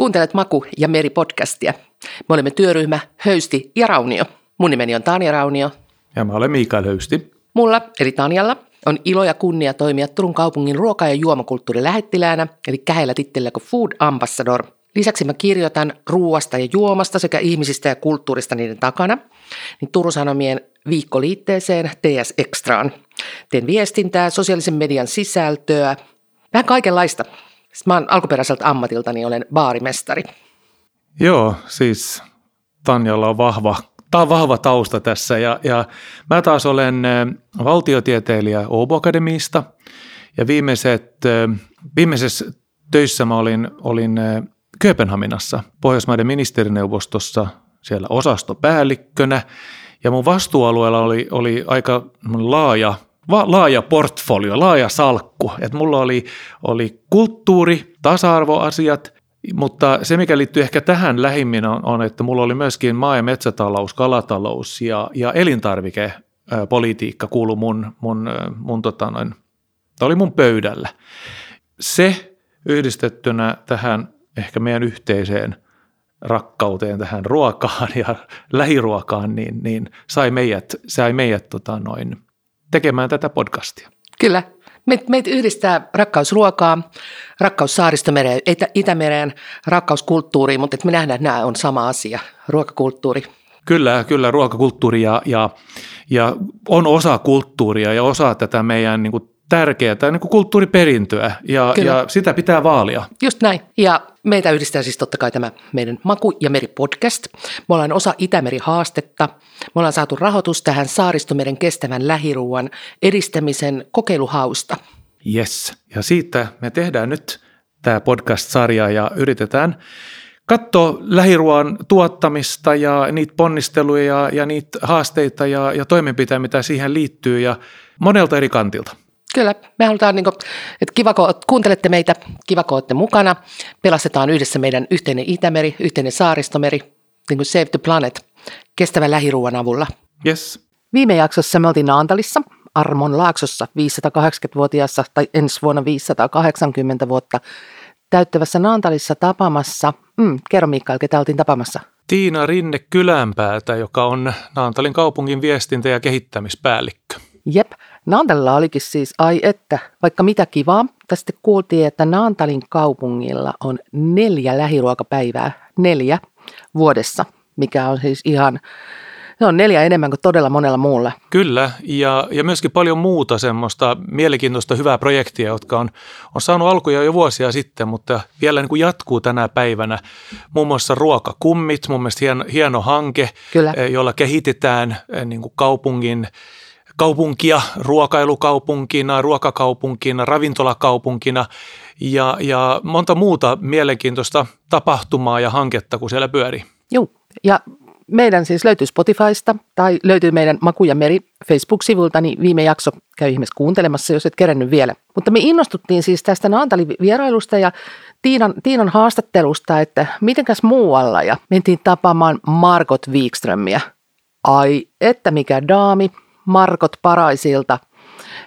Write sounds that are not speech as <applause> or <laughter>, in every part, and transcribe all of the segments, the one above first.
Kuuntelet Maku- ja Meri-podcastia. Me olemme työryhmä Höysti ja Raunio. Mun nimeni on Tanja Raunio. Ja mä olen Mikael Höysti. Mulla, eli Tanjalla, on ilo ja kunnia toimia Turun kaupungin ruoka- ja juomakulttuurin lähettiläänä, eli käheillä tittelillä kuin Food Ambassador. Lisäksi mä kirjoitan ruuasta ja juomasta sekä ihmisistä ja kulttuurista niiden takana, niin Turun Sanomien viikkoliitteeseen TS Extraan. Teen viestintää, sosiaalisen median sisältöä, vähän kaikenlaista. Mä oon alkuperäiseltä ammatiltani olen baarimestari. Joo, siis Tanjalla on vahva, tämä on vahva tausta tässä ja, ja mä taas olen valtiotieteilijä Åbo Akademiista ja viimeiset, viimeisessä töissä mä olin, olin Kööpenhaminassa Pohjoismaiden ministerineuvostossa siellä osastopäällikkönä ja mun vastuualueella oli, oli aika laaja laaja portfolio, laaja salkku. Et mulla oli, oli kulttuuri, tasa-arvoasiat, mutta se, mikä liittyy ehkä tähän lähimmin, on, on että mulla oli myöskin maa- ja metsätalous, kalatalous ja, ja elintarvikepolitiikka kuulu mun, mun, mun tota noin, oli mun pöydällä. Se yhdistettynä tähän ehkä meidän yhteiseen rakkauteen tähän ruokaan ja <laughs> lähiruokaan, niin, niin sai meidät, sai meidät tota noin, tekemään tätä podcastia. Kyllä. Meitä yhdistää rakkaus ruokaa, rakkaus saaristomereen, Itämereen, rakkaus kulttuuriin, mutta me nähdään, että nämä on sama asia, ruokakulttuuri. Kyllä, kyllä ruokakulttuuri ja, ja, ja on osa kulttuuria ja osa tätä meidän niin kuin tärkeää niin kuin kulttuuriperintöä ja, ja sitä pitää vaalia. Just näin. Ja meitä yhdistää siis totta kai tämä meidän Maku- ja Meri-podcast. Me ollaan osa Itämeri-haastetta. Me ollaan saatu rahoitus tähän Saaristomeren kestävän lähiruuan edistämisen kokeiluhausta. Yes, ja siitä me tehdään nyt tämä podcast-sarja ja yritetään katsoa lähiruoan tuottamista ja niitä ponnisteluja ja, ja niitä haasteita ja, ja toimenpiteitä, mitä siihen liittyy ja monelta eri kantilta. Kyllä, me halutaan, niin kuin, että kiva kun kuuntelette meitä, kiva kun olette mukana. Pelastetaan yhdessä meidän yhteinen Itämeri, yhteinen saaristomeri, niin kuin Save the Planet, kestävän lähiruuan avulla. Yes. Viime jaksossa me oltiin Naantalissa, Armon Laaksossa 580-vuotiaassa tai ensi vuonna 580 vuotta täyttävässä Naantalissa tapaamassa. Mm, kerro Mikael, ketä oltiin tapaamassa? Tiina Rinne Kylänpäätä, joka on Naantalin kaupungin viestintä- ja kehittämispäällikkö. Jep, Naantalilla olikin siis, ai että, vaikka mitä kivaa. Tästä kuultiin, että Naantalin kaupungilla on neljä lähiruokapäivää, neljä vuodessa, mikä on siis ihan, se on neljä enemmän kuin todella monella muulla. Kyllä, ja, ja myöskin paljon muuta semmoista mielenkiintoista hyvää projektia, jotka on, on saanut alkuja jo vuosia sitten, mutta vielä niin kuin jatkuu tänä päivänä. Muun muassa Ruokakummit, mun mielestä hieno, hieno hanke, Kyllä. Eh, jolla kehitetään eh, niin kuin kaupungin kaupunkia ruokailukaupunkina, ruokakaupunkina, ravintolakaupunkina ja, ja monta muuta mielenkiintoista tapahtumaa ja hanketta, kun siellä pyörii. Joo, ja meidän siis löytyy Spotifysta tai löytyy meidän Maku ja Meri Facebook-sivulta, niin viime jakso käy ihmeessä kuuntelemassa, jos et kerännyt vielä. Mutta me innostuttiin siis tästä Naantalin vierailusta ja Tiinan, Tiinan haastattelusta, että mitenkäs muualla ja mentiin tapaamaan Margot Wikströmiä. Ai, että mikä daami, Markot Paraisilta.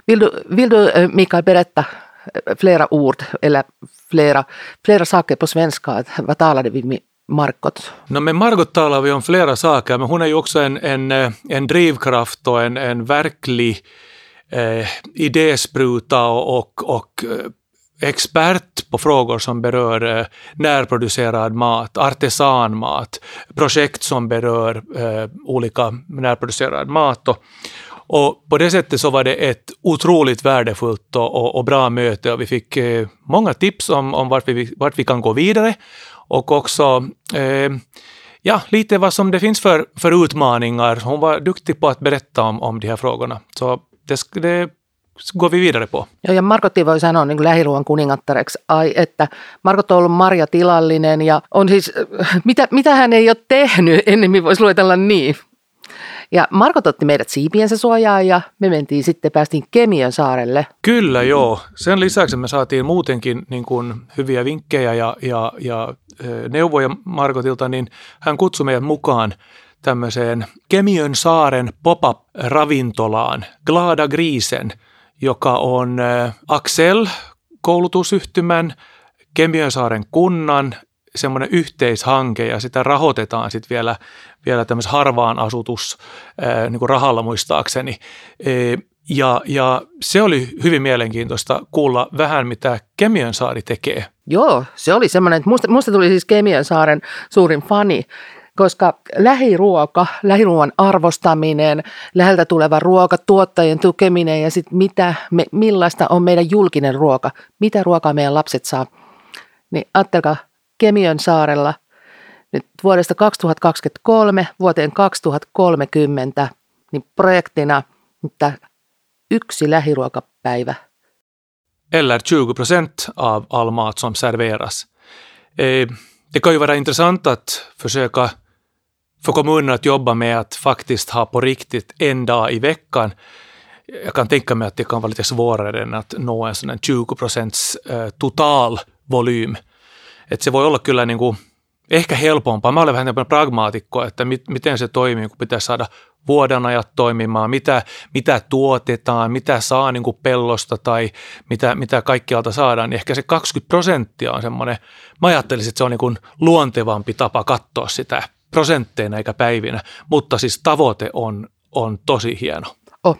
Vill du, vill du eh, Mikael berätta eh, flera ord eller flera, flera saker på svenska? Vad talade vi med Markot? No, med Margot talar vi om flera saker, men hon är ju också en, en, eh, en drivkraft och en, en verklig eh, idéspruta och, och, och expert på frågor som berör eh, närproducerad mat, artesanmat, projekt som berör eh, olika närproducerad mat. Och på det sättet så var det ett otroligt värdefullt och, och, och bra möte och vi fick eh, många tips om, om vart, vi, vart vi kan gå vidare och också eh, ja, lite vad som det finns för, för utmaningar. Hon var duktig på att berätta om, om de här frågorna. Så det, det går vi vidare på. Joo, ja Markotti voi sanoa niin kuin lähiruoan kuningattareksi, ai että Markot on ollut Marja Tilallinen ja on siis, <laughs> mitä, mitä hän ei ole tehnyt, <laughs> ennemmin voisi luetella niin. Ja Markot otti meidät siipiensä suojaan ja me mentiin sitten, päästiin Kemiön saarelle. Kyllä joo. Sen lisäksi me saatiin muutenkin niin kuin hyviä vinkkejä ja, ja, ja neuvoja Markotilta, niin hän kutsui meidät mukaan tämmöiseen Kemiön saaren pop-up-ravintolaan, Glada Grisen – joka on Axel koulutusyhtymän, Kemiönsaaren kunnan semmoinen yhteishanke ja sitä rahoitetaan sitten vielä, vielä tämmöisen harvaan asutus niin kuin rahalla muistaakseni. Ja, ja se oli hyvin mielenkiintoista kuulla vähän, mitä saari tekee. Joo, se oli semmoinen, että musta, musta tuli siis saaren suurin fani, koska lähiruoka, lähiruoan arvostaminen, läheltä tuleva ruoka, tuottajien tukeminen ja sitten mitä, me, millaista on meidän julkinen ruoka, mitä ruokaa meidän lapset saa. Niin ajattelkaa, Kemiön saarella nyt vuodesta 2023 vuoteen 2030 niin projektina, että yksi lähiruokapäivä. Eller 20 procent av all mat som serveras. Eh, det kan ju vara intressant att försöka få kommunerna att jobba med att faktiskt ha på riktigt en dag i veckan. Jag kan tänka mig att det kan vara lite svårare än att nå en sån 20 procents eh, total volym. Että se voi olla kyllä niin kuin ehkä helpompaa. Mä olen vähän pragmaatikko, että mit, miten se toimii, kun pitäisi saada vuodenajat toimimaan, mitä, mitä tuotetaan, mitä saa niin kuin pellosta tai mitä, mitä kaikkialta saadaan, niin ehkä se 20 prosenttia on semmoinen, mä ajattelisin, että se on niin kuin luontevampi tapa katsoa sitä prosentteina eikä päivinä, mutta siis tavoite on, on tosi hieno. Oh.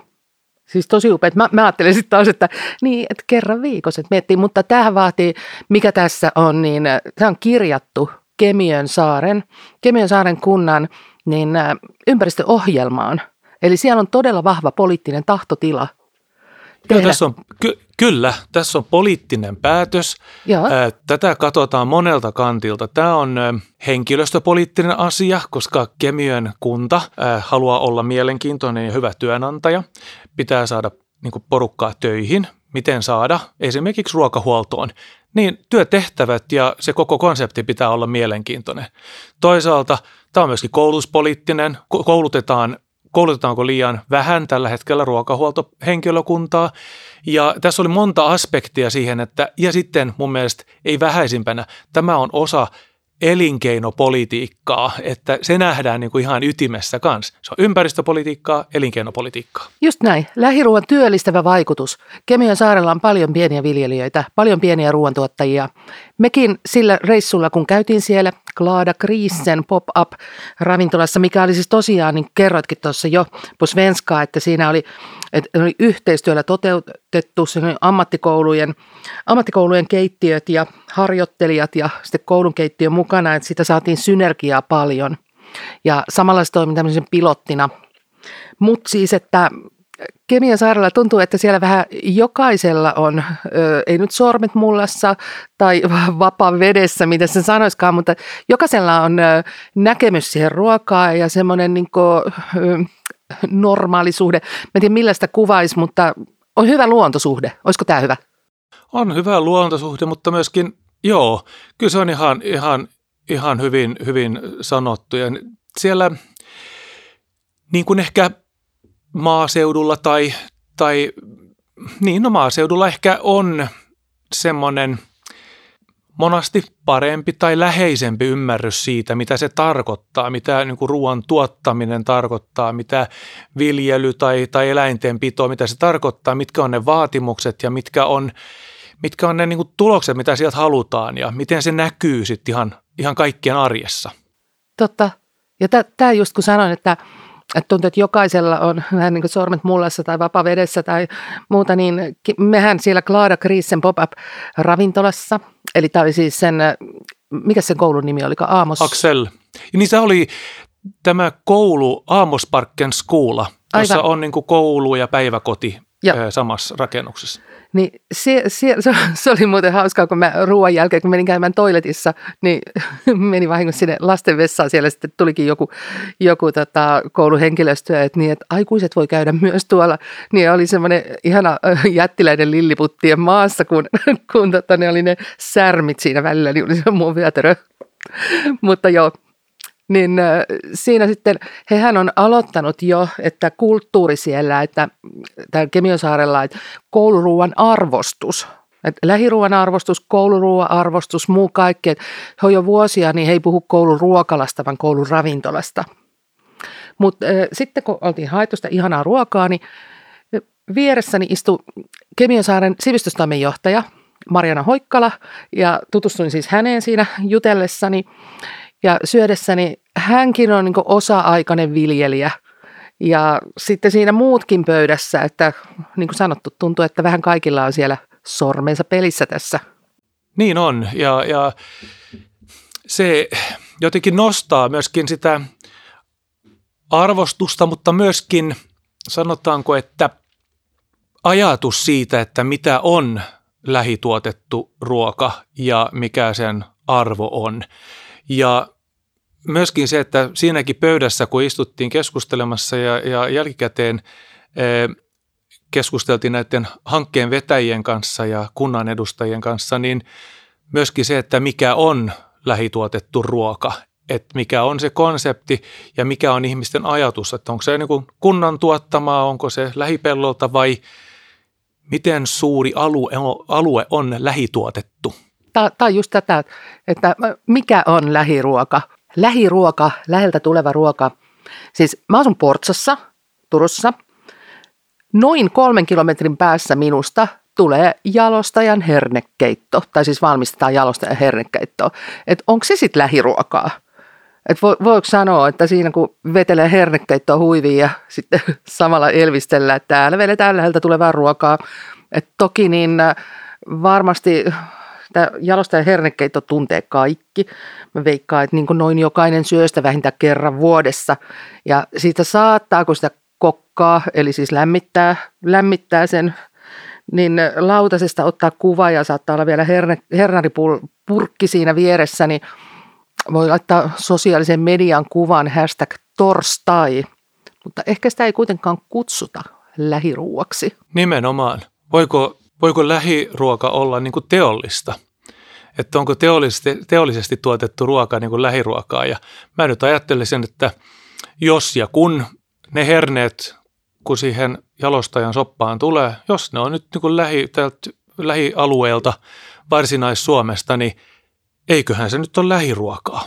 Siis tosi upea. Mä, mä ajattelin sitten taas, että niin, että kerran viikossa että miettii, mutta tähän vaatii, mikä tässä on, niin tämä on kirjattu Kemiön saaren, Kemiön saaren kunnan niin ympäristöohjelmaan. Eli siellä on todella vahva poliittinen tahtotila – Joo, tässä on, ky- kyllä, tässä on poliittinen päätös. Joo. Tätä katsotaan monelta kantilta. Tämä on henkilöstöpoliittinen asia, koska Kemiön kunta haluaa olla mielenkiintoinen ja hyvä työnantaja. Pitää saada niin porukkaa töihin. Miten saada? Esimerkiksi ruokahuoltoon. Niin työtehtävät ja se koko konsepti pitää olla mielenkiintoinen. Toisaalta tämä on myöskin koulutuspoliittinen. Koulutetaan koulutetaanko liian vähän tällä hetkellä ruokahuoltohenkilökuntaa. Ja tässä oli monta aspektia siihen, että ja sitten mun mielestä ei vähäisimpänä, tämä on osa elinkeinopolitiikkaa, että se nähdään niin kuin ihan ytimessä kanssa. Se on ympäristöpolitiikkaa, elinkeinopolitiikkaa. Just näin. Lähiruoan työllistävä vaikutus. Kemian saarella on paljon pieniä viljelijöitä, paljon pieniä ruoantuottajia. Mekin sillä reissulla, kun käytiin siellä Klaada Kriisen pop-up ravintolassa, mikä oli siis tosiaan, niin kerroitkin tuossa jo på svenska, että siinä oli, että oli yhteistyöllä toteutettu ammattikoulujen, ammattikoulujen keittiöt ja harjoittelijat ja sitten koulun keittiö mukana, että sitä saatiin synergiaa paljon. Ja samalla se toimi tämmöisen pilottina. Mutta siis, että Kemian saarella tuntuu, että siellä vähän jokaisella on, ö, ei nyt sormet mullassa tai <laughs> vapaa vedessä, mitä se sanoiskaan, mutta jokaisella on ö, näkemys siihen ruokaan ja semmoinen niin kuin, ö, normaali suhde. Mä en tiedä millä sitä kuvaisi, mutta on hyvä luontosuhde. Olisiko tämä hyvä? On hyvä luontosuhde, mutta myöskin, joo, kyllä se on ihan, ihan, ihan hyvin, hyvin sanottu. Ja siellä niin kuin ehkä maaseudulla tai, tai niin no maaseudulla ehkä on semmoinen monasti parempi tai läheisempi ymmärrys siitä, mitä se tarkoittaa, mitä niin kuin ruoan tuottaminen tarkoittaa, mitä viljely tai, tai eläintenpito, mitä se tarkoittaa, mitkä on ne vaatimukset ja mitkä on, mitkä on ne niin kuin tulokset, mitä sieltä halutaan ja miten se näkyy sitten ihan, ihan kaikkien arjessa. Totta. Ja tämä just kun sanoin, että – että tuntuu, että jokaisella on vähän niin kuin sormet mullassa tai vapavedessä tai muuta, niin mehän siellä Klaada Kriisen pop-up-ravintolassa, eli tämä oli siis sen, mikä sen koulun nimi oli, Aamos? Axel. Niin se oli tämä koulu Aamosparken Skoola, jossa Aivan. on niin kuin koulu ja päiväkoti Joo. samassa rakennuksessa. Niin se, se, se, se oli muuten hauskaa, kun mä ruoan jälkeen, kun menin käymään toiletissa, niin <laughs> menin vahingossa sinne lasten vessaan. Siellä sitten tulikin joku, joku tota, kouluhenkilöstö, että, niin, että aikuiset voi käydä myös tuolla. Niin oli semmoinen ihana jättiläinen lilliputtien maassa, kun, <laughs> kun tota, ne oli ne särmit siinä välillä, niin oli se mun vyötärö. <laughs> Mutta joo, niin siinä sitten, hehän on aloittanut jo, että kulttuuri siellä, että täällä Kemiosaarella, että kouluruuan arvostus, että lähiruuan arvostus, kouluruuan arvostus, muu kaikki. Että he on jo vuosia, niin he ei puhu koulun ruokalasta, vaan koulun ravintolasta. Mutta äh, sitten kun oltiin haettu sitä ihanaa ruokaa, niin vieressäni istui Kemiosaaren sivistystoimenjohtaja, Mariana Hoikkala ja tutustuin siis häneen siinä jutellessani ja syödessäni. Hänkin on niin osa-aikainen viljelijä ja sitten siinä muutkin pöydässä, että niin kuin sanottu, tuntuu, että vähän kaikilla on siellä sormensa pelissä tässä. Niin on ja, ja se jotenkin nostaa myöskin sitä arvostusta, mutta myöskin sanotaanko, että ajatus siitä, että mitä on lähituotettu ruoka ja mikä sen arvo on. Ja myöskin se, että siinäkin pöydässä, kun istuttiin keskustelemassa ja, ja jälkikäteen e, keskusteltiin näiden hankkeen vetäjien kanssa ja kunnan edustajien kanssa, niin myöskin se, että mikä on lähituotettu ruoka, että mikä on se konsepti ja mikä on ihmisten ajatus, että onko se niin kuin kunnan tuottamaa, onko se lähipellolta vai miten suuri alue, alue on lähituotettu. Tämä on just tätä, että mikä on lähiruoka. Lähiruoka, läheltä tuleva ruoka. Siis mä asun Portsassa, Turussa. Noin kolmen kilometrin päässä minusta tulee jalostajan hernekeitto, tai siis valmistetaan jalostajan hernekeittoa. Että onko se sitten lähiruokaa? Et vo, voiko sanoa, että siinä kun vetelee hernekeittoa huiviin ja sitten <laughs> samalla elvistellään, että täällä vedetään läheltä tulevaa ruokaa. Et toki niin äh, varmasti tämä jalostajan hernekeitto tuntee kaikki. Mä veikkaan, että niin noin jokainen syö sitä vähintään kerran vuodessa. Ja siitä saattaa, kun sitä kokkaa, eli siis lämmittää, lämmittää sen niin lautasesta ottaa kuva ja saattaa olla vielä herne, hernaripurkki siinä vieressä, niin voi laittaa sosiaalisen median kuvan hashtag torstai, mutta ehkä sitä ei kuitenkaan kutsuta lähiruuaksi. Nimenomaan. Voiko, voiko lähiruoka olla niin kuin teollista? Että onko teollisesti, teollisesti tuotettu ruoka niin kuin lähiruokaa? Ja mä nyt ajattelisin, että jos ja kun ne herneet, kun siihen jalostajan soppaan tulee, jos ne on nyt niin kuin lähi, lähialueelta Varsinais-Suomesta, niin – eiköhän se nyt ole lähiruokaa.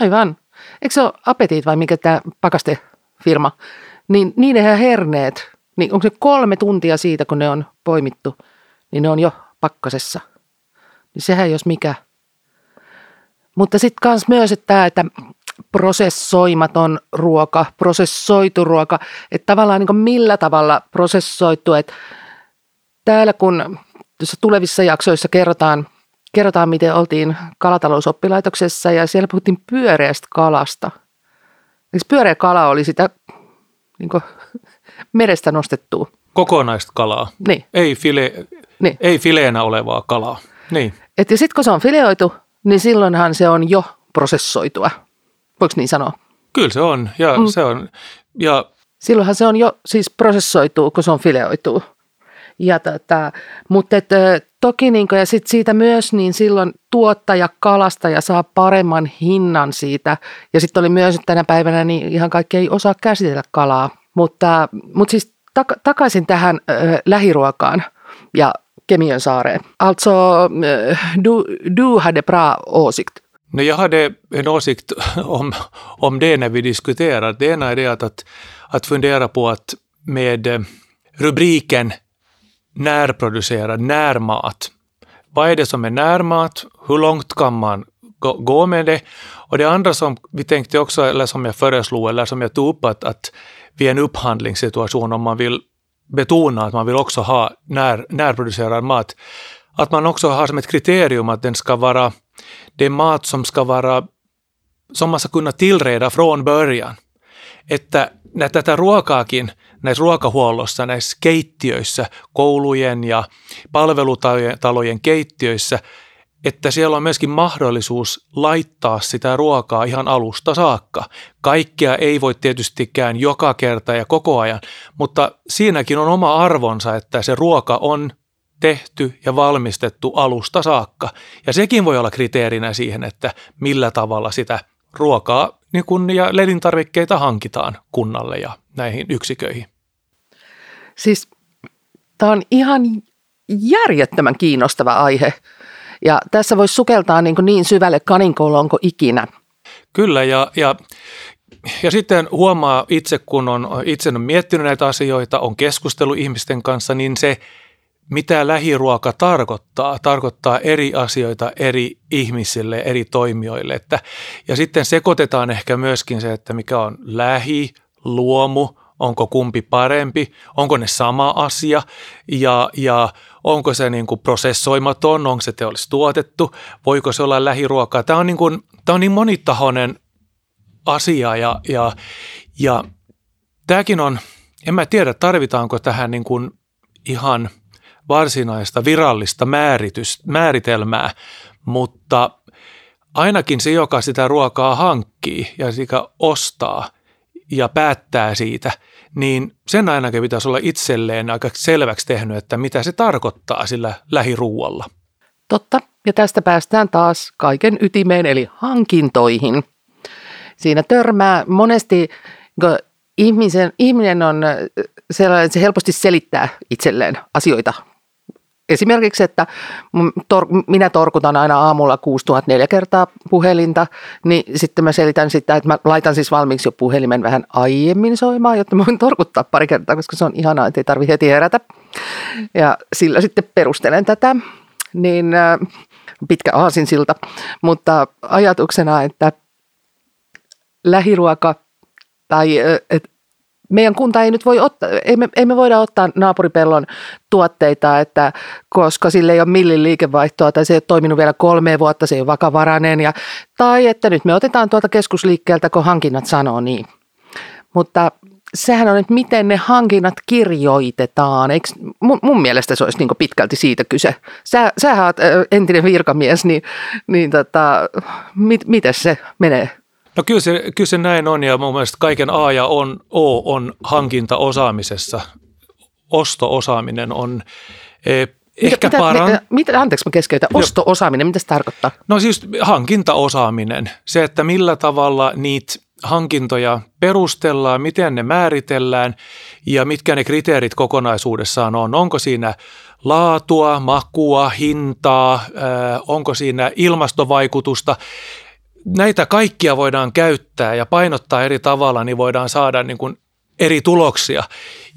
Aivan. Eikö se ole Apetit vai mikä tämä pakastefirma? Niin niiden herneet, niin onko se kolme tuntia siitä, kun ne on poimittu, niin ne on jo pakkasessa. Niin sehän jos mikä. Mutta sitten kans myös, että tämä, että prosessoimaton ruoka, prosessoitu ruoka, että tavallaan niin millä tavalla prosessoitu, että täällä kun tulevissa jaksoissa kerrotaan kerrotaan, miten oltiin kalatalousoppilaitoksessa ja siellä puhuttiin pyöreästä kalasta. Eli pyöreä kala oli sitä niin <laughs> merestä nostettua. Kokonaista kalaa. Niin. Ei, file, niin. ei fileenä olevaa kalaa. Niin. Et ja sitten kun se on fileoitu, niin silloinhan se on jo prosessoitua. Voiko niin sanoa? Kyllä se on. Ja mm. se on ja Silloinhan se on jo siis prosessoitu, kun se on fileoitu. Ja tota, mutta et, toki niin kuin, ja sit siitä myös, niin silloin tuottaja, kalastaja saa paremman hinnan siitä. Ja sitten oli myös, tänä päivänä niin ihan kaikki ei osaa käsitellä kalaa. Mutta, mutta siis tak- takaisin tähän äh, lähiruokaan ja Kemiön. Alltså, eh, du, du hade bra åsikt. No, jag hade en åsikt om, om det när vi diskuterade. Det ena är det att, att, att fundera på att med eh, rubriken närproducerad närmat. Vad är det som är närmat? Hur långt kan man gå med det? Och det andra som vi tänkte också, eller som jag föreslog, eller som jag tog upp, att, att vid en upphandlingssituation, om man vill betona att man vill också ha när, närproducerad mat, att man också har som ett kriterium att den ska vara, det mat som ska vara, som man ska kunna tillreda från början. Että tätä ruokaakin näissä ruokahuollossa, näissä keittiöissä, koulujen ja palvelutalojen keittiöissä, että siellä on myöskin mahdollisuus laittaa sitä ruokaa ihan alusta saakka. Kaikkea ei voi tietystikään joka kerta ja koko ajan, mutta siinäkin on oma arvonsa, että se ruoka on tehty ja valmistettu alusta saakka. Ja sekin voi olla kriteerinä siihen, että millä tavalla sitä ruokaa niin kun, ja elintarvikkeita hankitaan kunnalle ja näihin yksiköihin. Siis tämä on ihan järjettömän kiinnostava aihe. Ja tässä voisi sukeltaa niin, niin syvälle kaninkolonko ikinä. Kyllä, ja, ja, ja sitten huomaa itse, kun on itse on miettinyt näitä asioita, on keskustellut ihmisten kanssa, niin se mitä lähiruoka tarkoittaa. Tarkoittaa eri asioita eri ihmisille, eri toimijoille. Että, ja sitten sekoitetaan ehkä myöskin se, että mikä on lähi, luomu, onko kumpi parempi, onko ne sama asia ja, ja onko se niin kuin prosessoimaton, onko se teollisesti tuotettu, voiko se olla lähiruokaa. Tämä on niin, kuin, tämä on niin monitahoinen asia ja, ja, ja tämäkin on, en mä tiedä tarvitaanko tähän niin kuin ihan varsinaista virallista määritys, määritelmää, mutta ainakin se, joka sitä ruokaa hankkii ja sitä ostaa ja päättää siitä, niin sen ainakin pitäisi olla itselleen aika selväksi tehnyt, että mitä se tarkoittaa sillä lähiruualla. Totta, ja tästä päästään taas kaiken ytimeen eli hankintoihin. Siinä törmää monesti, kun ihmisen, ihminen on sellainen, että se helposti selittää itselleen asioita Esimerkiksi, että minä torkutan aina aamulla 6004 kertaa puhelinta, niin sitten mä selitän sitä, että mä laitan siis valmiiksi jo puhelimen vähän aiemmin soimaan, jotta mä voin torkuttaa pari kertaa, koska se on ihanaa, että ei tarvitse heti herätä. Ja sillä sitten perustelen tätä, niin äh, pitkä aasinsilta, mutta ajatuksena, että lähiruoka tai äh, että meidän kunta ei nyt voi ottaa, ei me, ei me voida ottaa naapuripellon tuotteita, että koska sille ei ole millin liikevaihtoa tai se ei ole toiminut vielä kolme vuotta, se ei ole vakavarainen. Ja, tai että nyt me otetaan tuolta keskusliikkeeltä, kun hankinnat sanoo niin. Mutta sehän on, että miten ne hankinnat kirjoitetaan. Eikö, mun, mun mielestä se olisi niin pitkälti siitä kyse. Sä, sähän oot entinen virkamies, niin, niin tota, mit, miten se menee? No kyllä se, kyllä se näin on ja mun mielestä kaiken A ja on, O on hankintaosaamisessa. Osto-osaaminen on e, ehkä mitä, paran... Mitä, mitä, anteeksi mä keskeytän, osto-osaaminen, mitä se tarkoittaa? No siis hankintaosaaminen, se, että millä tavalla niitä hankintoja perustellaan, miten ne määritellään ja mitkä ne kriteerit kokonaisuudessaan on. Onko siinä laatua, makua, hintaa, onko siinä ilmastovaikutusta näitä kaikkia voidaan käyttää ja painottaa eri tavalla, niin voidaan saada niin kuin eri tuloksia.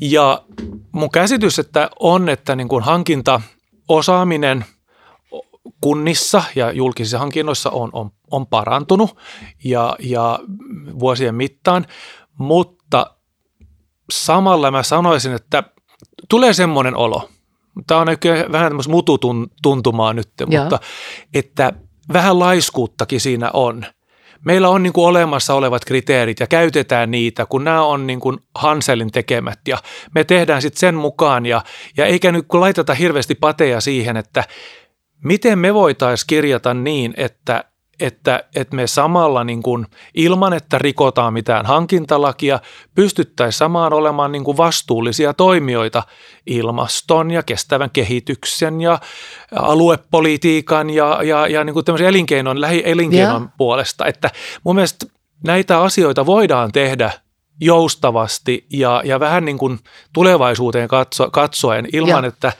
Ja mun käsitys että on, että niin kuin hankintaosaaminen kunnissa ja julkisissa hankinnoissa on, on, on parantunut ja, ja vuosien mittaan, mutta samalla mä sanoisin, että tulee semmoinen olo, tämä on vähän tämmöistä mututuntumaa nyt, mutta että – vähän laiskuuttakin siinä on. Meillä on niin kuin olemassa olevat kriteerit ja käytetään niitä, kun nämä on niin kuin Hanselin tekemät ja me tehdään sitten sen mukaan ja, ja eikä nyt laiteta hirveästi pateja siihen, että miten me voitaisiin kirjata niin, että että, että me samalla niin kuin, ilman, että rikotaan mitään hankintalakia, pystyttäisiin samaan olemaan niin kuin vastuullisia toimijoita ilmaston ja kestävän kehityksen ja aluepolitiikan ja, ja, ja niin kuin elinkeinon, lähielinkeinon yeah. puolesta. Että mun mielestä näitä asioita voidaan tehdä joustavasti ja, ja vähän niin kuin tulevaisuuteen katso, katsoen ilman, ja. että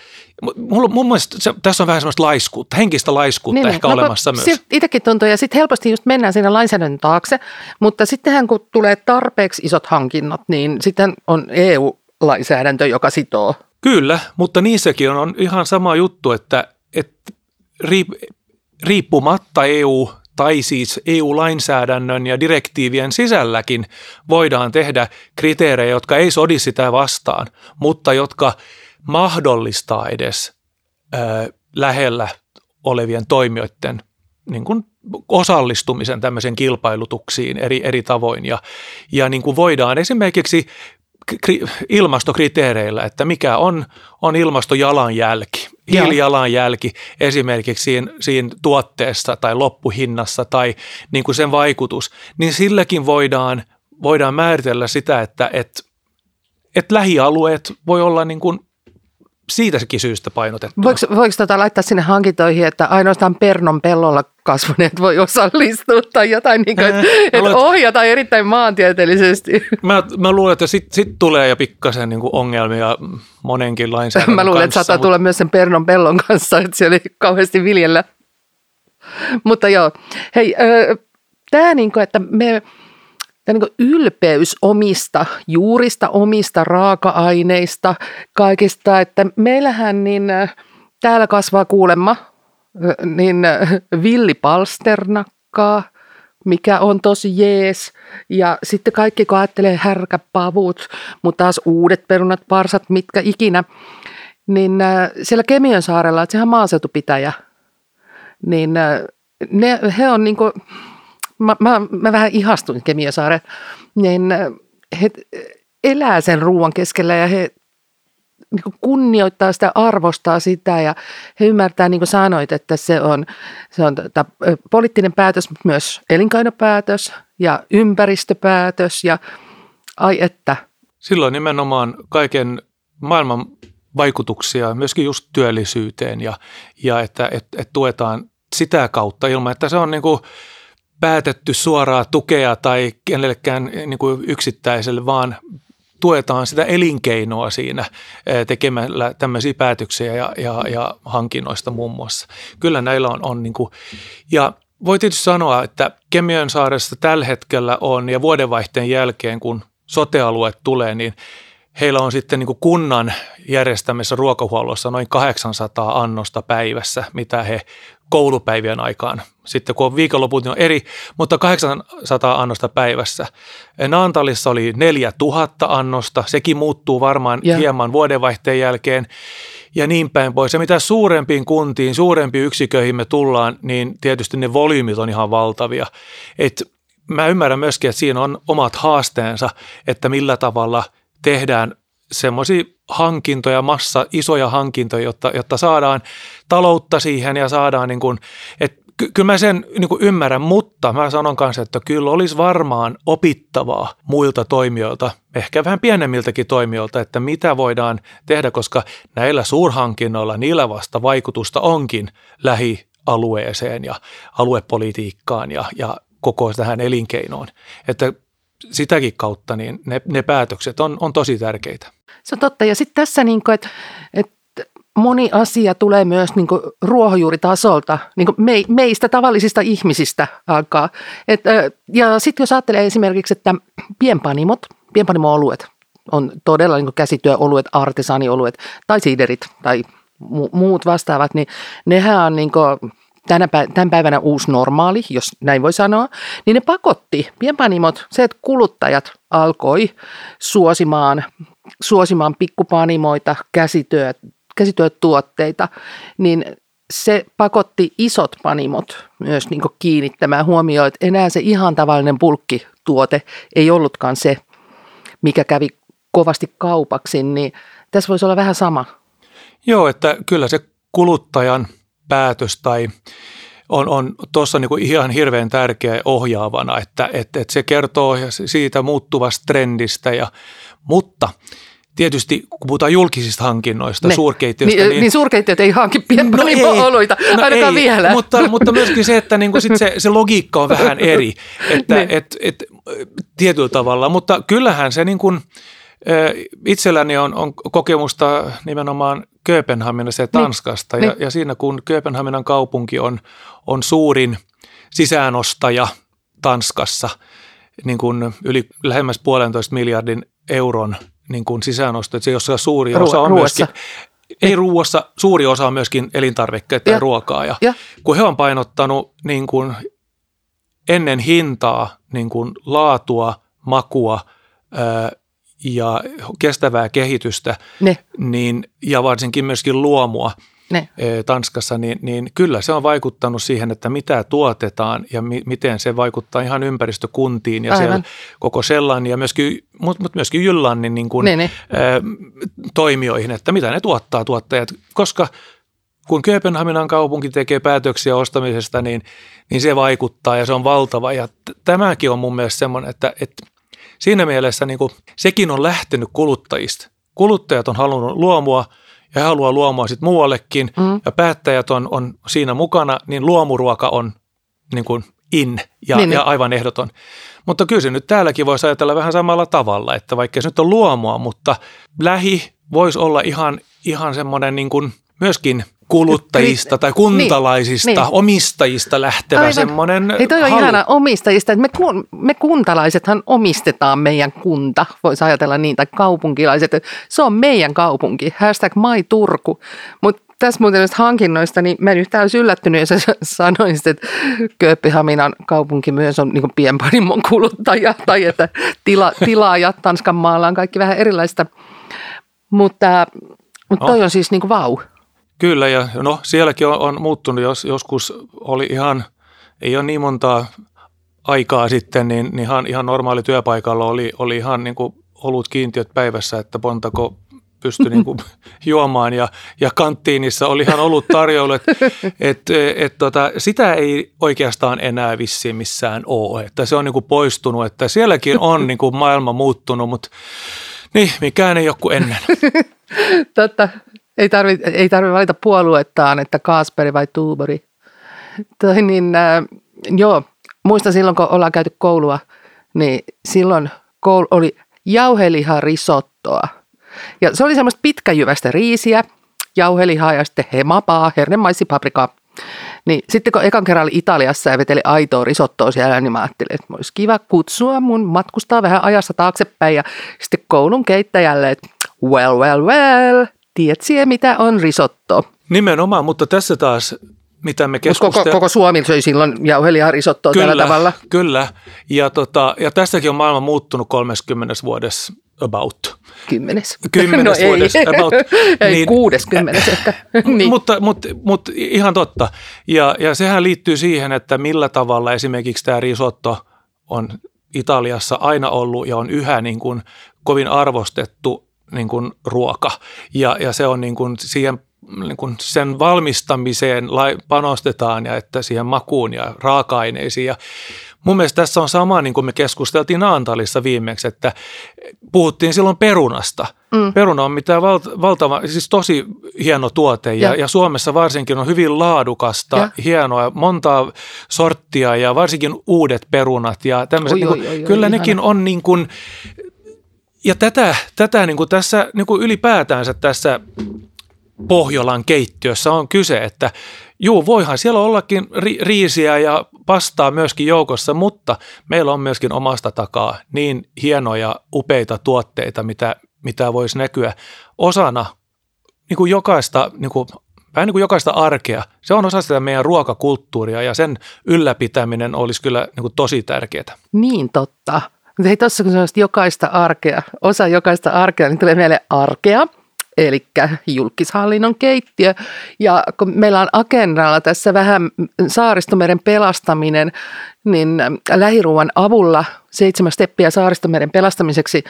Mulla, mun mielestä se, tässä on vähän semmoista laiskuutta, henkistä laiskuutta niin, ehkä no, olemassa myös. Itsekin tuntuu, ja sitten helposti just mennään siinä lainsäädännön taakse, mutta sittenhän kun tulee tarpeeksi isot hankinnat, niin sitten on EU-lainsäädäntö, joka sitoo. Kyllä, mutta niissäkin on, on ihan sama juttu, että, että riip, riippumatta EU tai siis EU-lainsäädännön ja direktiivien sisälläkin voidaan tehdä kriteerejä, jotka ei sodi sitä vastaan, mutta jotka mahdollistaa edes ö, lähellä olevien toimijoiden niin kuin osallistumisen tämmöisen kilpailutuksiin eri, eri tavoin. Ja, ja niin kuin voidaan esimerkiksi ilmastokriteereillä, että mikä on, on ilmastojalanjälki, hiilijalanjälki esimerkiksi siinä, siinä tuotteessa tai loppuhinnassa tai niin kuin sen vaikutus, niin silläkin voidaan, voidaan määritellä sitä, että et, et lähialueet voi olla niin kuin siitäkin syystä painotettu. Voiko, voiko tota laittaa sinne hankintoihin, että ainoastaan Pernon pellolla kasvaneet voi osallistua tai jotain, niin kuin, että, että ohjata erittäin maantieteellisesti? Mä, mä luulen, että sitten sit tulee jo pikkasen niin kuin ongelmia monenkin lainsäädännön Mä luulen, kanssa, että saattaa mutta... tulla myös sen Pernon pellon kanssa, että siellä ei kauheasti viljellä. Mutta joo, hei, äh, tämä niin kuin, että me tämä niin ylpeys omista juurista, omista raaka-aineista, kaikista, että meillähän niin täällä kasvaa kuulemma niin villipalsternakkaa, mikä on tosi jees. Ja sitten kaikki, kun ajattelee härkäpavut, mutta taas uudet perunat, parsat, mitkä ikinä, niin siellä Kemiön saarella, että sehän maaseutupitäjä, niin ne, he on niin kuin, mä, mä, mä vähän ihastuin Kemiösaaren, niin he elää sen ruoan keskellä ja he niin kunnioittaa sitä, arvostaa sitä ja he ymmärtää, niin kuin sanoit, että se on, se on tota, poliittinen päätös, mutta myös elinkainopäätös ja ympäristöpäätös ja ai että. Silloin nimenomaan kaiken maailman vaikutuksia myöskin just työllisyyteen ja, ja että et, et tuetaan sitä kautta ilman, että se on niin kuin päätetty suoraa tukea tai kenellekään niin kuin yksittäiselle, vaan tuetaan sitä elinkeinoa siinä tekemällä tämmöisiä päätöksiä ja, ja, ja hankinnoista muun muassa. Kyllä näillä on, on niin kuin, ja voi tietysti sanoa, että Kemiön saaressa tällä hetkellä on ja vuodenvaihteen jälkeen, kun sotealue tulee, niin heillä on sitten niin kunnan järjestämässä ruokahuollossa noin 800 annosta päivässä, mitä he koulupäivien aikaan. Sitten kun on viikonloput, niin on eri, mutta 800 annosta päivässä. Naantalissa oli 4000 annosta, sekin muuttuu varmaan ja. hieman vuodenvaihteen jälkeen ja niin päin pois. Ja mitä suurempiin kuntiin, suurempiin yksiköihin me tullaan, niin tietysti ne volyymit on ihan valtavia. Et mä ymmärrän myöskin, että siinä on omat haasteensa, että millä tavalla tehdään semmoisia hankintoja, massa, isoja hankintoja, jotta, jotta saadaan taloutta siihen ja saadaan niin kuin, että kyllä mä sen niin kuin ymmärrän, mutta mä sanon kanssa, että kyllä olisi varmaan opittavaa muilta toimijoilta, ehkä vähän pienemmiltäkin toimijoilta, että mitä voidaan tehdä, koska näillä suurhankinnoilla, niillä vasta vaikutusta onkin lähialueeseen ja aluepolitiikkaan ja, ja koko tähän elinkeinoon. Että sitäkin kautta niin ne, ne päätökset on, on tosi tärkeitä. Se on totta. Ja sitten tässä, niin kuin, että, että moni asia tulee myös niin kuin ruohonjuuritasolta, niin kuin me, meistä tavallisista ihmisistä alkaa. Et, ja sitten jos ajattelee esimerkiksi, että pienpanimot, pienpanimo-oluet on todella niin käsityöoluet, artesanioluet tai siiderit tai mu- muut vastaavat, niin nehän on niin kuin tänä päivänä, tämän päivänä uusi normaali, jos näin voi sanoa, niin ne pakotti pienpanimot, se, että kuluttajat alkoi suosimaan, suosimaan pikkupanimoita, käsityöt, käsityötuotteita, niin se pakotti isot panimot myös niin kiinnittämään huomioon, että enää se ihan tavallinen pulkkituote ei ollutkaan se, mikä kävi kovasti kaupaksi, niin tässä voisi olla vähän sama. Joo, että kyllä se kuluttajan päätös tai on, on tuossa niinku ihan hirveän tärkeä ohjaavana, että, että, että se kertoo siitä muuttuvasta trendistä, ja, mutta – tietysti kun puhutaan julkisista hankinnoista, ne. suurkeittiöistä. Niin, niin, niin suurkeittiöt ei hanki pienpanimo-oluita, no ainakaan ei, vielä. Mutta, mutta myöskin se, että niinku sit se, se logiikka on vähän eri, että niin. et, et, tietyllä tavalla. Mutta kyllähän se niin kuin, itselläni on, on kokemusta nimenomaan Kööpenhaminassa ja niin. Tanskasta. Niin. Ja, ja siinä kun Kööpenhaminan kaupunki on, on suurin sisäänostaja Tanskassa, niin kuin yli lähemmäs puolentoista miljardin euron – niin kuin sisäänosto, että se jossa suuri Ruo- osa on ruoassa. myöskin, ei ruuassa, suuri osa on myöskin elintarvikkeita ja, ja ruokaa. Ja, ja kun he on painottanut niin kuin ennen hintaa niin kuin laatua, makua ää, ja kestävää kehitystä, ne. niin, ja varsinkin myöskin luomua – ne. Tanskassa, niin, niin kyllä se on vaikuttanut siihen, että mitä tuotetaan ja mi, miten se vaikuttaa ihan ympäristökuntiin ja siellä koko sellan ja myöskin, mutta myöskin Jyllannin niin kuin, ne, ne. Ä, toimijoihin, että mitä ne tuottaa tuottajat, koska kun Kööpenhaminan kaupunki tekee päätöksiä ostamisesta, niin, niin se vaikuttaa ja se on valtava ja t- tämäkin on mun mielestä semmoinen, että, että siinä mielessä niin kuin, sekin on lähtenyt kuluttajista. Kuluttajat on halunnut luomua – ja he haluaa luomua sitten muuallekin mm. ja päättäjät on, on siinä mukana, niin luomuruoka on niin kuin in ja, niin, ja niin. aivan ehdoton. Mutta kyllä se nyt täälläkin voisi ajatella vähän samalla tavalla, että vaikka se nyt on luomua, mutta lähi voisi olla ihan, ihan semmoinen niin kuin myöskin kuluttajista tai kuntalaisista, niin, niin. omistajista lähtevä Aivan. semmoinen Hei, toi on halu. ihana omistajista. että Me, kun- me kuntalaisethan omistetaan meidän kunta, voisi ajatella niin, tai kaupunkilaiset. Se on meidän kaupunki, hashtag My Turku. Mutta tässä muuten näistä hankinnoista, niin mä en yhtään olisi yllättynyt, jos <laughs> sanoisit, että Kööpenhaminan kaupunki myös on niin pienpanimon kuluttaja, <laughs> tai että tila, tilaajat Tanskan maalla on kaikki vähän erilaista. Mutta, mutta toi No. on siis niin kuin vau. Kyllä, ja no sielläkin on, on muuttunut, jos joskus oli ihan, ei ole niin montaa aikaa sitten, niin, niin ihan, ihan normaali työpaikalla oli, oli ihan niin kuin olut kiintiöt päivässä, että montako pystyi niin kuin <laughs> juomaan ja, ja kanttiinissa oli ihan ollut tarjoulu, että <laughs> et, et, tota, sitä ei oikeastaan enää vissiin missään ole, että se on niin kuin poistunut, että sielläkin on niin kuin maailma muuttunut, mutta niin, mikään ei ole kuin ennen. <laughs> Totta. Ei tarvitse ei tarvi valita puoluettaan, että Kasperi vai Tuubori. Toi niin, äh, joo, muistan silloin, kun ollaan käyty koulua, niin silloin koulu oli jauheliha risottoa. Ja se oli semmoista pitkäjyvästä riisiä, jauhelihaa ja sitten hemapaa, hernemaisipaprikaa. Niin sitten kun ekan kerran oli Italiassa ja veteli aitoa risottoa siellä, niin mä ajattelin, että olisi kiva kutsua mun matkustaa vähän ajassa taaksepäin. Ja sitten koulun keittäjälle, että well, well, well, tiedät sie, mitä on risotto. Nimenomaan, mutta tässä taas, mitä me Mut Koko, keskustelemme. koko Suomi söi silloin jauhelihaa risottoa tällä tavalla. Kyllä, ja, tota, ja tässäkin on maailma muuttunut 30 vuodessa about. Kymmenes. Kymmenes no vuodessa ei. about. <laughs> ei, Niin- kuudeskymmenes ehkä. <laughs> niin. Mutta, mutta, mutta ihan totta. Ja, ja sehän liittyy siihen, että millä tavalla esimerkiksi tämä risotto on Italiassa aina ollut ja on yhä niin kuin kovin arvostettu niin kuin ruoka. Ja, ja se on niin kuin siihen niin kuin sen valmistamiseen panostetaan ja että siihen makuun ja raaka-aineisiin. Ja mun mielestä tässä on sama, niin kuin me keskusteltiin Naantalissa viimeksi, että puhuttiin silloin perunasta. Mm. Peruna on mitään val- valtava, siis tosi hieno tuote ja, Ja. ja Suomessa varsinkin on hyvin laadukasta, Ja. hienoa, montaa sorttia ja varsinkin uudet perunat ja tämmöiset. Oi, niin oi, kuin, oi, oi, kyllä ihana. nekin on niin kuin, ja tätä, tätä niin kuin tässä niin kuin ylipäätänsä tässä Pohjolan keittiössä on kyse, että juu, voihan siellä ollakin ri- riisiä ja pastaa myöskin joukossa, mutta meillä on myöskin omasta takaa niin hienoja, upeita tuotteita, mitä, mitä voisi näkyä osana niin kuin jokaista, niin kuin, vähän niin kuin jokaista arkea. Se on osa sitä meidän ruokakulttuuria ja sen ylläpitäminen olisi kyllä niin kuin tosi tärkeää. Niin totta. Mutta hei, tuossa kun sanoisit jokaista arkea, osa jokaista arkea, niin tulee meille arkea, eli julkishallinnon keittiö. Ja kun meillä on agendalla tässä vähän saaristomeren pelastaminen, niin lähiruuan avulla seitsemän steppiä saaristomeren pelastamiseksi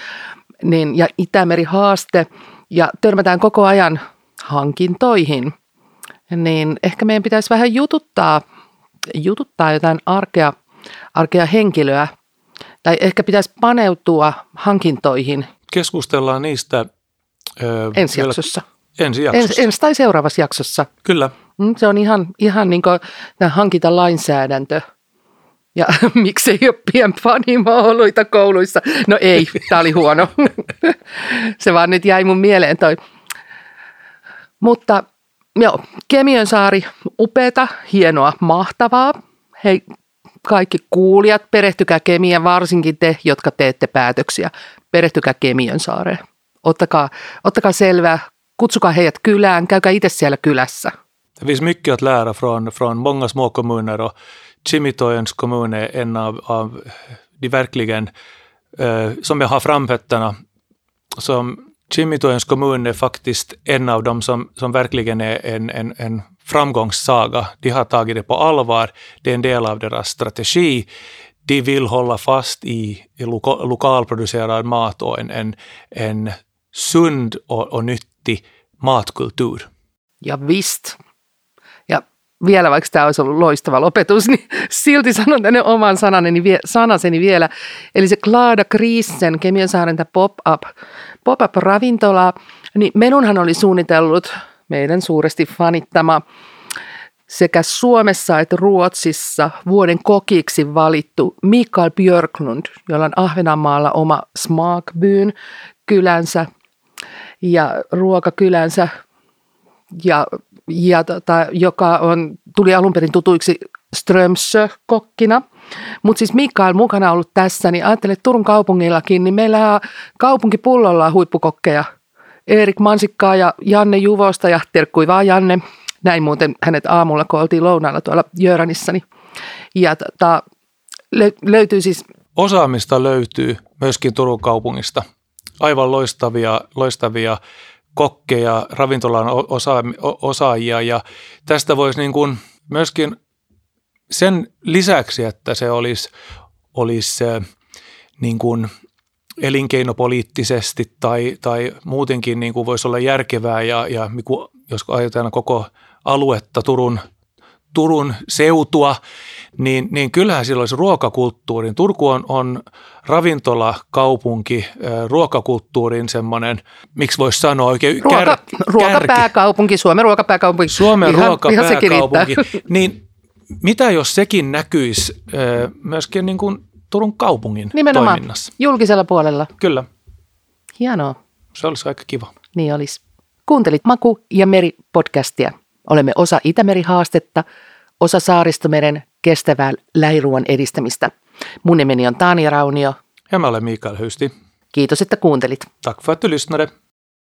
niin, ja Itämeri haaste ja törmätään koko ajan hankintoihin, niin ehkä meidän pitäisi vähän jututtaa, jututtaa jotain arkea, arkea henkilöä tai ehkä pitäisi paneutua hankintoihin Keskustellaan niistä ö, ensi vielä- jaksossa. Ensi jaksossa. Ens, ensi tai seuraavassa jaksossa. Kyllä. Mm, Se on ihan, ihan niin kuin hankintalainsäädäntö. Ja <laughs> miksei ole pienpanimo-oluita kouluissa? No ei, tämä oli huono. <laughs> Se vaan nyt jäi mun mieleen toi. Mutta joo, Kemiönsaari, upeata, hienoa, mahtavaa. Hei, kaikki kuulijat, perehtykää Kemian, varsinkin te, jotka teette päätöksiä. Perehtykää Kemiönsaareen. Ottakaa, ottakaa selvää, kutsukaa heidät kylään, käykää itse siellä kylässä. Det finns mycket att lära från, från många små kommuner och Chimitoyens kommun är en av, av de verkligen, eh, som jag har framfötterna, som kommun är faktiskt en av dem som, som verkligen är en, en, en framgångssaga. De har tagit det på allvar, det är en del av deras strategi. De vill hålla fast i, i loka, lokalproducerad mat och en, en, en sund och, och nyttig matkultur. Ja vist. Ja vielä, vaikka tämä olisi ollut loistava lopetus, niin silti sanon tänne oman sanani, vie, sanaseni vielä. Eli se Klada Kriissen, Kemiönsaaren pop-up, pop-up ravintola, niin menunhan oli suunnitellut meidän suuresti fanittama sekä Suomessa että Ruotsissa vuoden kokiksi valittu Mikael Björklund, jolla on Ahvenanmaalla oma Smakbyn kylänsä ja ruokakylänsä ja ja tota, joka on, tuli alun perin tutuiksi Strömsö-kokkina. Mutta siis Mikael mukana ollut tässä, niin ajattelin, että Turun kaupungillakin, niin meillä on kaupunkipullolla huippukokkeja. Erik Mansikkaa ja Janne Juvosta ja terkkui vaan Janne. Näin muuten hänet aamulla, kun oltiin lounaalla tuolla Jöranissani. Ja tota, löytyy siis... Osaamista löytyy myöskin Turun kaupungista. Aivan loistavia, loistavia kokkeja, ravintolan osa, osaajia ja tästä voisi niin kuin myöskin sen lisäksi, että se olisi, olisi niin kuin elinkeinopoliittisesti tai, tai muutenkin niin kuin voisi olla järkevää ja, ja jos ajatellaan koko aluetta Turun, Turun seutua, niin, niin kyllähän sillä olisi ruokakulttuurin. Turku on, on ravintolakaupunki, ruokakulttuurin semmoinen, miksi voisi sanoa oikein Ruoka, kär, Ruokapääkaupunki, Suomen ruokapääkaupunki. Suomen ihan, ruokapääkaupunki. Ihan niin mitä jos sekin näkyisi myöskin niin kuin Turun kaupungin Nimenomaan, toiminnassa? julkisella puolella. Kyllä. Hienoa. Se olisi aika kiva. Niin olisi. Kuuntelit Maku ja Meri podcastia. Olemme osa Itämeri-haastetta, osa Saaristomeren kestävää lähiruuan edistämistä. Mun nimeni on Taania Raunio. Ja mä olen Mikael Hysti. Kiitos, että kuuntelit. Tack för att du lyssnade.